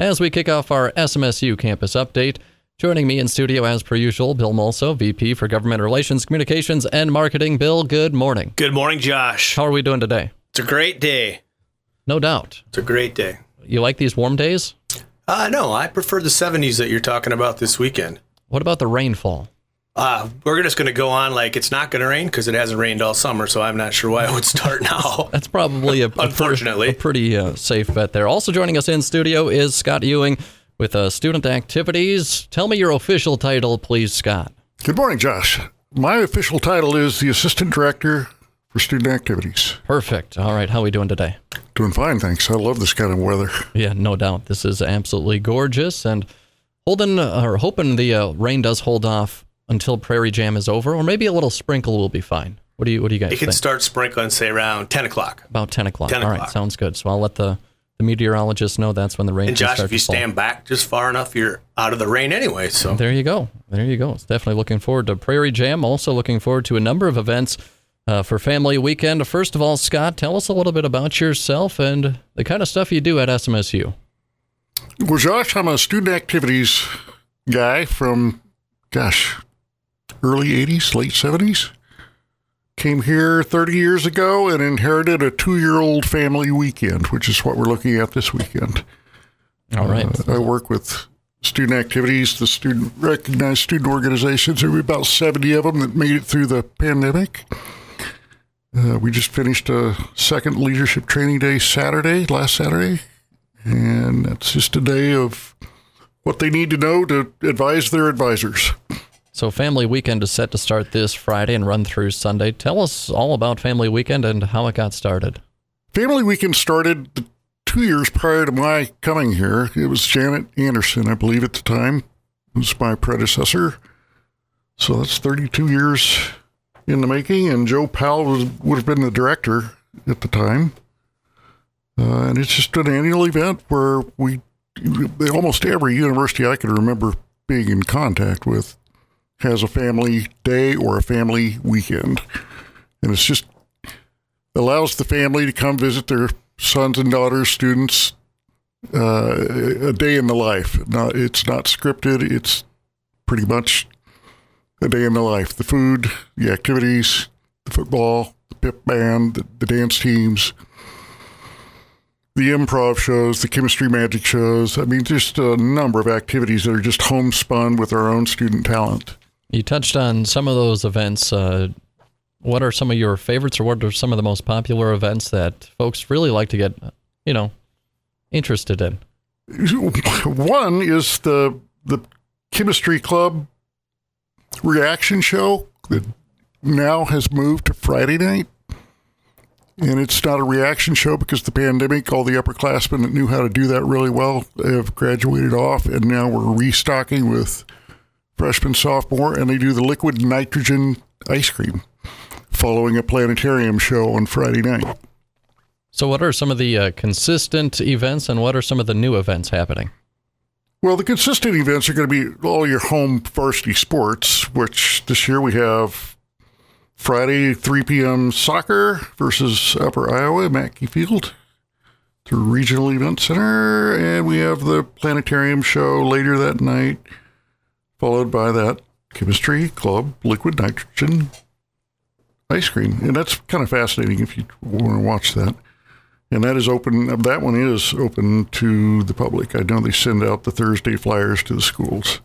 as we kick off our SMSU campus update. Joining me in studio as per usual, Bill Mulso, VP for Government Relations, Communications, and Marketing. Bill, good morning. Good morning, Josh. How are we doing today? It's a great day. No doubt. It's a great day. You like these warm days? Uh, no, I prefer the 70s that you're talking about this weekend. What about the rainfall? Uh, we're just going to go on like it's not going to rain because it hasn't rained all summer, so I'm not sure why it would start now. That's probably a, a Unfortunately. a pretty uh, safe bet there. Also joining us in studio is Scott Ewing with uh, Student Activities. Tell me your official title, please, Scott. Good morning, Josh. My official title is the Assistant Director for Student Activities. Perfect. All right, how are we doing today? Doing fine, thanks. I love this kind of weather. Yeah, no doubt. This is absolutely gorgeous, and holding uh, or hoping the uh, rain does hold off until Prairie Jam is over, or maybe a little sprinkle will be fine. What do you What do you guys It can think? start sprinkling, say, around 10 o'clock. About ten o'clock. 10 All right, o'clock. sounds good. So I'll let the the meteorologist know that's when the rain And Josh, start if you stand back just far enough, you're out of the rain anyway. So There you go. There you go. It's definitely looking forward to Prairie Jam. Also looking forward to a number of events uh, for Family Weekend. First of all, Scott, tell us a little bit about yourself and the kind of stuff you do at SMSU. Well, Josh, I'm a student activities guy from, gosh, early 80s, late 70s. Came here 30 years ago and inherited a two year old family weekend, which is what we're looking at this weekend. All right. Uh, I work with student activities, the student recognized student organizations. There were about 70 of them that made it through the pandemic. Uh, we just finished a second leadership training day Saturday, last Saturday, and that's just a day of what they need to know to advise their advisors. So Family Weekend is set to start this Friday and run through Sunday. Tell us all about Family Weekend and how it got started. Family Weekend started two years prior to my coming here. It was Janet Anderson, I believe, at the time, was my predecessor. So that's 32 years in the making, and Joe Powell was, would have been the director at the time. Uh, and it's just an annual event where we, almost every university I can remember being in contact with has a family day or a family weekend. And it's just allows the family to come visit their sons and daughters, students, uh, a day in the life. Not, it's not scripted. It's pretty much a day in the life. The food, the activities, the football, the pep band, the, the dance teams, the improv shows, the chemistry magic shows. I mean, just a number of activities that are just homespun with our own student talent. You touched on some of those events. Uh, what are some of your favorites, or what are some of the most popular events that folks really like to get, you know, interested in? One is the the chemistry club reaction show that now has moved to Friday night. And it's not a reaction show because the pandemic, all the upperclassmen that knew how to do that really well have graduated off, and now we're restocking with freshman, sophomore, and they do the liquid nitrogen ice cream following a planetarium show on Friday night. So, what are some of the uh, consistent events, and what are some of the new events happening? Well, the consistent events are going to be all your home varsity sports, which this year we have Friday, 3 p.m. soccer versus Upper Iowa, Mattke Field, the regional event center. And we have the planetarium show later that night, followed by that chemistry club liquid nitrogen ice cream. And that's kind of fascinating if you want to watch that. And that is open. That one is open to the public. I know they send out the Thursday flyers to the schools.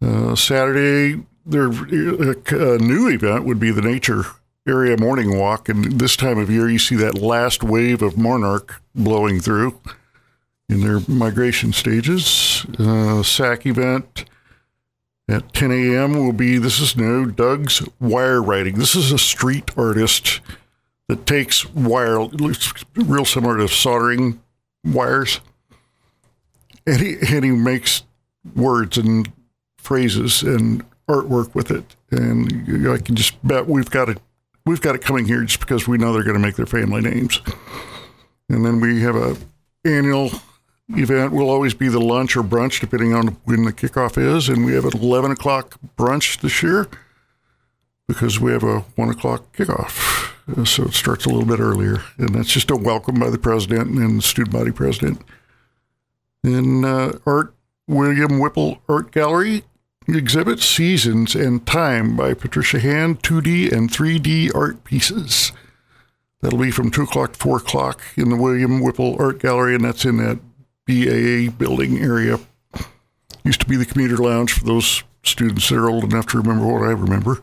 Uh, Saturday, their a, new event would be the nature area morning walk, and this time of year, you see that last wave of monarch blowing through in their migration stages. Uh, SAC event at 10 a.m. will be this is new Doug's wire writing. This is a street artist that takes wire, looks real similar to soldering wires, and he and he makes words and phrases and artwork with it. And I can just bet we've got it, we've got it coming here just because we know they're going to make their family names. And then we have a annual event. Will always be the lunch or brunch, depending on when the kickoff is. And we have an eleven o'clock brunch this year because we have a one o'clock kickoff. Uh, So it starts a little bit earlier, and that's just a welcome by the president and the student body president. And uh, Art William Whipple Art Gallery exhibits Seasons and Time by Patricia Hand, 2D and 3D art pieces. That'll be from 2 o'clock to 4 o'clock in the William Whipple Art Gallery, and that's in that BAA building area. Used to be the commuter lounge for those students that are old enough to remember what I remember.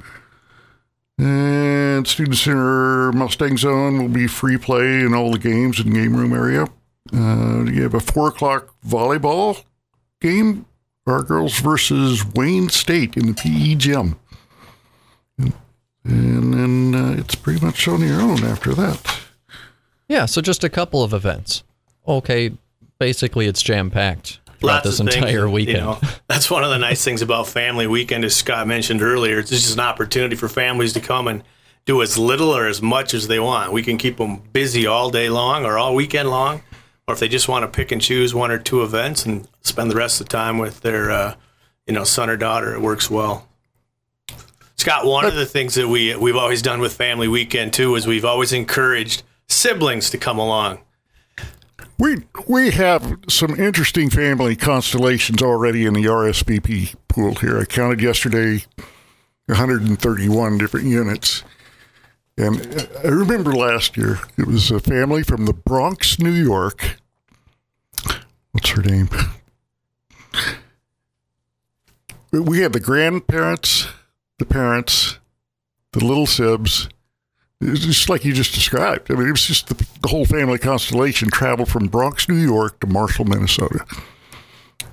And Student Center Mustang Zone will be free play in all the games and game room area. Uh, you have a 4 o'clock volleyball game our girls versus Wayne State in the PE gym. And, and then uh, it's pretty much on your own after that. Yeah, so just a couple of events. Okay, basically it's jam packed throughout this of things, entire you weekend. know. that's one of the nice things about family weekend, as Scott mentioned earlier. It's just an opportunity for families to come and do as little or as much as they want. We can keep them busy all day long or all weekend long, or if they just want to pick and choose one or two events and spend the rest of the time with their, uh, you know, son or daughter, it works well. Scott, one of the things that we we've always done with family weekend too is we've always encouraged siblings to come along. We we have some interesting family constellations already in the RSVP pool here. I counted yesterday 131 different units. And uh, I remember last year it was a family from the Bronx, New York. What's her name? We had the grandparents, the parents, the little sibs, just like you just described. I mean, it was just the, the, whole family constellation traveled from Bronx, New York to Marshall, Minnesota.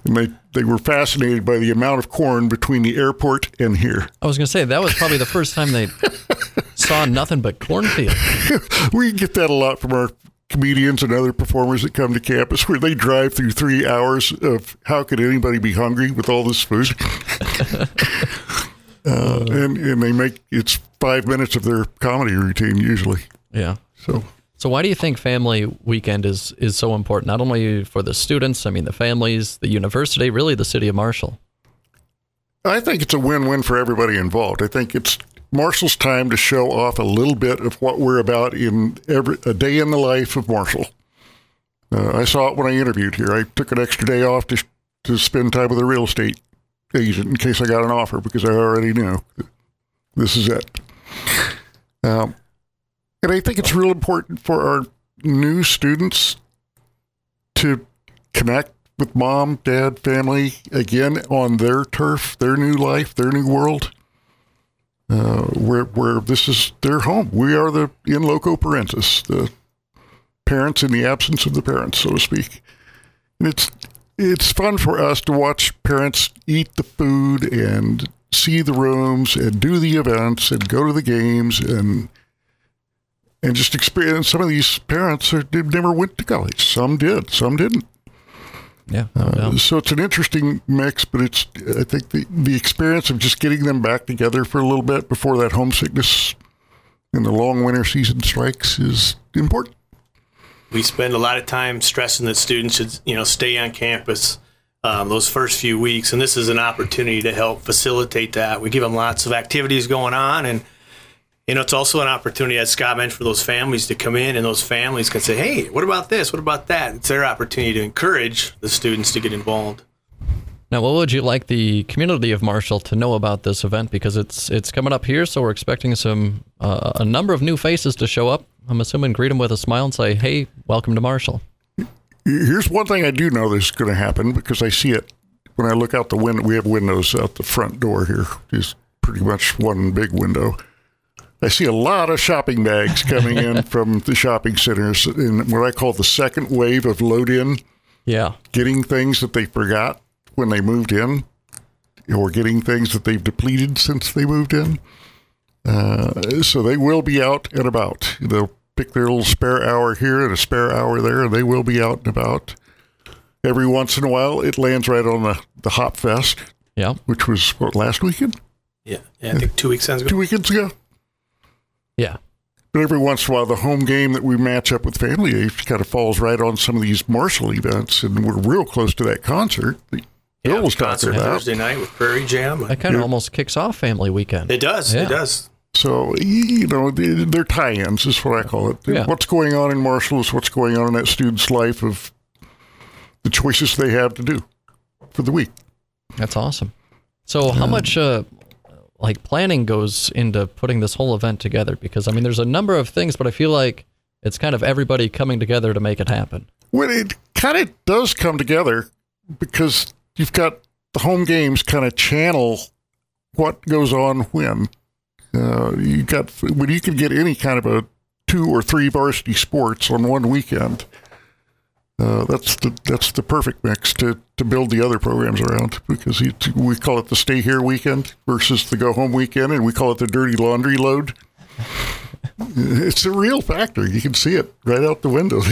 And they, they were fascinated by the amount of corn between the airport and here. I was going to say, that was probably the first time they saw nothing but cornfield. we get that a lot from our comedians and other performers that come to campus where they drive through three hours of how could anybody be hungry with all this food? Uh, and and they make it's five minutes of their comedy routine usually. Yeah. So so why do you think family weekend is is so important? Not only for the students, I mean the families, the university, really the city of Marshall. I think it's a win-win for everybody involved. I think it's Marshall's time to show off a little bit of what we're about in every a day in the life of Marshall. Uh, I saw it when I interviewed here. I took an extra day off to to spend time with a real estate agent in case I got an offer because I already knew this is it. Um, and I think it's real important for our new students to connect with mom, dad, family again on their turf, their new life, their new world, uh, where where this is their home. We are the in loco parentis, the parents in the absence of the parents, so to speak. And it's it's fun for us to watch parents eat the food and see the rooms and do the events and go to the games and and just experience. Some of these parents are, never went to college. Some did. Some didn't. Yeah. No uh, so it's an interesting mix, but it's I think the the experience of just getting them back together for a little bit before that homesickness and the long winter season strikes is important we spend a lot of time stressing that students should, you know, stay on campus um, those first few weeks, and this is an opportunity to help facilitate that. We give them lots of activities going on, and you know, it's also an opportunity, as Scott mentioned, for those families to come in, and those families can say, "Hey, what about this? What about that?" It's their opportunity to encourage the students to get involved. Now, what would you like the community of Marshall to know about this event? Because it's it's coming up here, so we're expecting some uh, a number of new faces to show up. I'm assuming greet them with a smile and say, "Hey, welcome to Marshall." Here's one thing I do know is going to happen because I see it when I look out the window. We have windows out the front door here. Just pretty much one big window. I see a lot of shopping bags coming in from the shopping centers in what I call the second wave of load in. Yeah. Getting things that they forgot when they moved in or getting things that they've depleted since they moved in. Uh, so they will be out and about. They'll pick their little spare hour here and a spare hour there, and they will be out and about. Every once in a while, it lands right on the, the Hop Fest. Yeah. Which was what, last weekend? Yeah. yeah I think two weekends ago. Two weekends ago. Yeah. But every once in a while, the home game that we match up with Family Age kind of falls right on some of these Marshall events, and we're real close to that concert. Bill yeah, was talking about Thursday night with Prairie Jam. That kind of yeah. almost kicks off family weekend. It does. Yeah. It does. So you know, they're tie-ins is what I call it. Yeah. What's going on in Marshall is what's going on in that student's life of the choices they have to do for the week. That's awesome. So, how much uh, like planning goes into putting this whole event together? Because I mean, there's a number of things, but I feel like it's kind of everybody coming together to make it happen. Well, it kind of does come together because you've got the home games kind of channel what goes on when. Uh, you got when you can get any kind of a two or three varsity sports on one weekend. Uh, that's the that's the perfect mix to, to build the other programs around because it, we call it the stay here weekend versus the go home weekend, and we call it the dirty laundry load. it's a real factor. You can see it right out the window.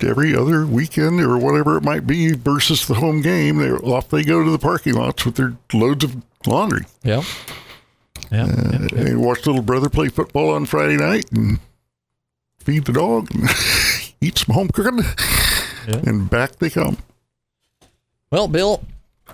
Every other weekend or whatever it might be versus the home game, they off they go to the parking lots with their loads of laundry. Yeah. Yeah. Uh, yeah, yeah. Watch little brother play football on Friday night and feed the dog and eat some home cooking, Yeah. and back they come. Well, Bill,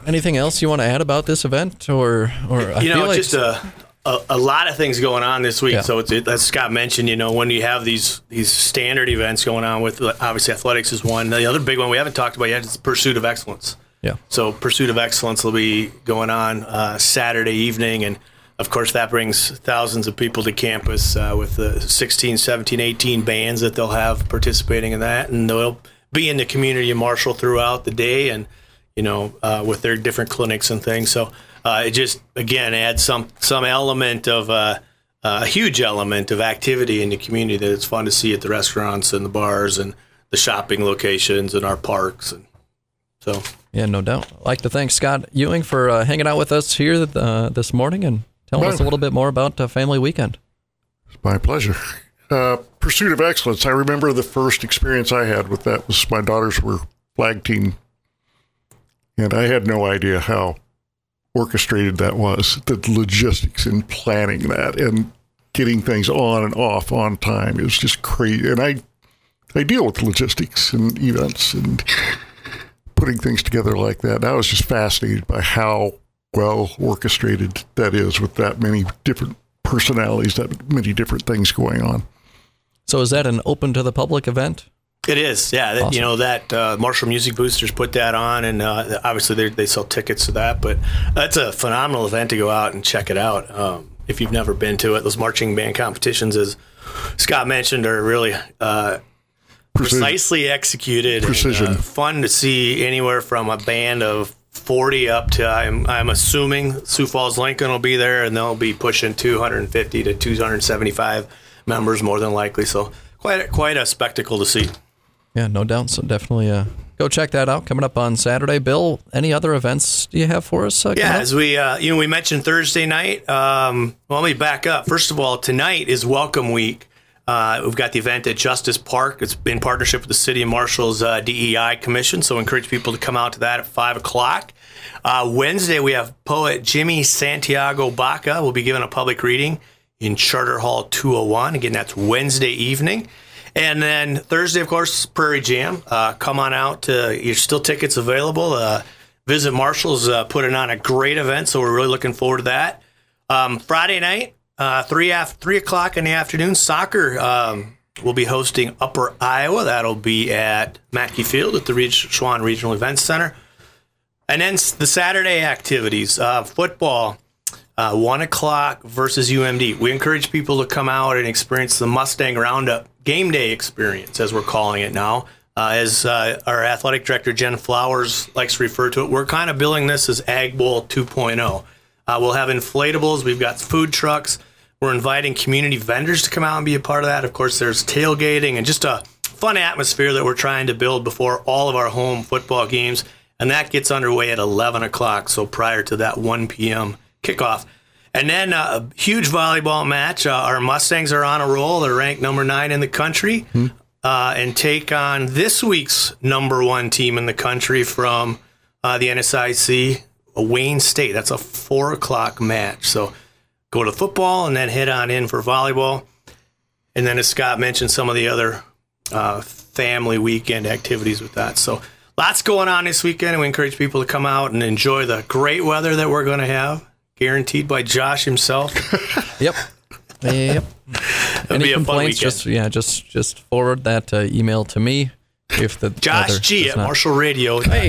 anything else you want to add about this event, or or I you feel know, like just a, a a lot of things going on this week. Yeah. So it's it, as Scott mentioned, you know, when you have these these standard events going on with obviously athletics is one. The other big one we haven't talked about yet is pursuit of excellence. yeah, So pursuit of excellence will be going on uh, Saturday evening, and of course that brings thousands of people to campus uh, with the 16, 17, 18 bands that they'll have participating in that, and they'll be in the community of Marshall throughout the day, and you know uh, with their different clinics and things. So uh, it just again adds some some element of. Uh, a huge element of activity in the community that it's fun to see at the restaurants and the bars and the shopping locations and our parks and so yeah, no doubt. I'd like to thank Scott Ewing for uh, hanging out with us here uh, this morning and telling us a little bit more about uh, Family Weekend. It's my pleasure. Uh, pursuit of excellence. I remember the first experience I had with that was my daughters were flag team, and I had no idea how orchestrated that was. The logistics in planning that and getting things on and off on time is just crazy. And I, I deal with logistics and events and putting things together like that. And I was just fascinated by how well orchestrated that is with that many different personalities, that many different things going on. So, is that an open to the public event? It is, yeah. Awesome. You know that uh, Marshall Music Boosters put that on, and uh, obviously they they sell tickets to that. But that's a phenomenal event to go out and check it out. Um, if you've never been to it, those marching band competitions, as Scott mentioned, are really uh, Precision. precisely executed. Precision. And, uh, fun to see anywhere from a band of 40 up to I'm, I'm assuming Sioux Falls Lincoln will be there and they'll be pushing 250 to 275 members more than likely. So quite a, quite a spectacle to see. Yeah, no doubt. So, definitely uh, go check that out coming up on Saturday. Bill, any other events do you have for us? Uh, Yeah, as we uh, you know we mentioned Thursday night. Um, well, let me back up. First of all, tonight is Welcome Week. Uh, we've got the event at Justice Park. It's in partnership with the City of Marshall's uh, DEI Commission. So encourage people to come out to that at five o'clock. Uh, Wednesday we have poet Jimmy Santiago Baca. will be giving a public reading in Charter Hall 201. Again, that's Wednesday evening. And then Thursday, of course, Prairie Jam. Uh, come on out. There's still tickets available. Uh, Visit Marshall's uh, putting on a great event, so we're really looking forward to that. Um, Friday night, uh, three af- three o'clock in the afternoon, soccer. Um, we'll be hosting Upper Iowa. That'll be at Mattke Field at the Reg- Schwan Regional Events Center. And then the Saturday activities, uh, football, uh, one o'clock versus UMD. We encourage people to come out and experience the Mustang Roundup game day experience, as we're calling it now. Uh, as uh, our athletic director Jen Flowers likes to refer to it, we're kind of billing this as Ag Bowl 2.0. Uh, we'll have inflatables. We've got food trucks. We're inviting community vendors to come out and be a part of that. Of course, there's tailgating and just a fun atmosphere that we're trying to build before all of our home football games. And that gets underway at 11 o'clock, so prior to that 1 p.m. kickoff. And then uh, a huge volleyball match. Uh, our Mustangs are on a roll. They're ranked number nine in the country uh, and take on this week's number one team in the country from uh, the NSIC, Wayne State. That's a four o'clock match. So go to football and then head on in for volleyball. And then, as Scott mentioned, some of the other uh, family weekend activities with that. So lots going on this weekend, and we encourage people to come out and enjoy the great weather that we're going to have, guaranteed by Josh himself. Yep. Yep. Any be a fun complaints? weekend. Just yeah, just just forward that uh, email to me. if the Josh G at not- Marshall Radio. Hey,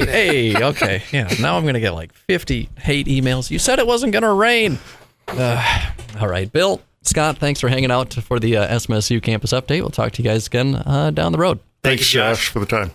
hey, okay, yeah. Now I'm gonna get like 50 hate emails. You said it wasn't gonna rain. Uh, all right, Bill, Scott, thanks for hanging out for the uh, SMSU campus update. We'll talk to you guys again uh, down the road. Thank Thanks, Josh. Josh, for the time.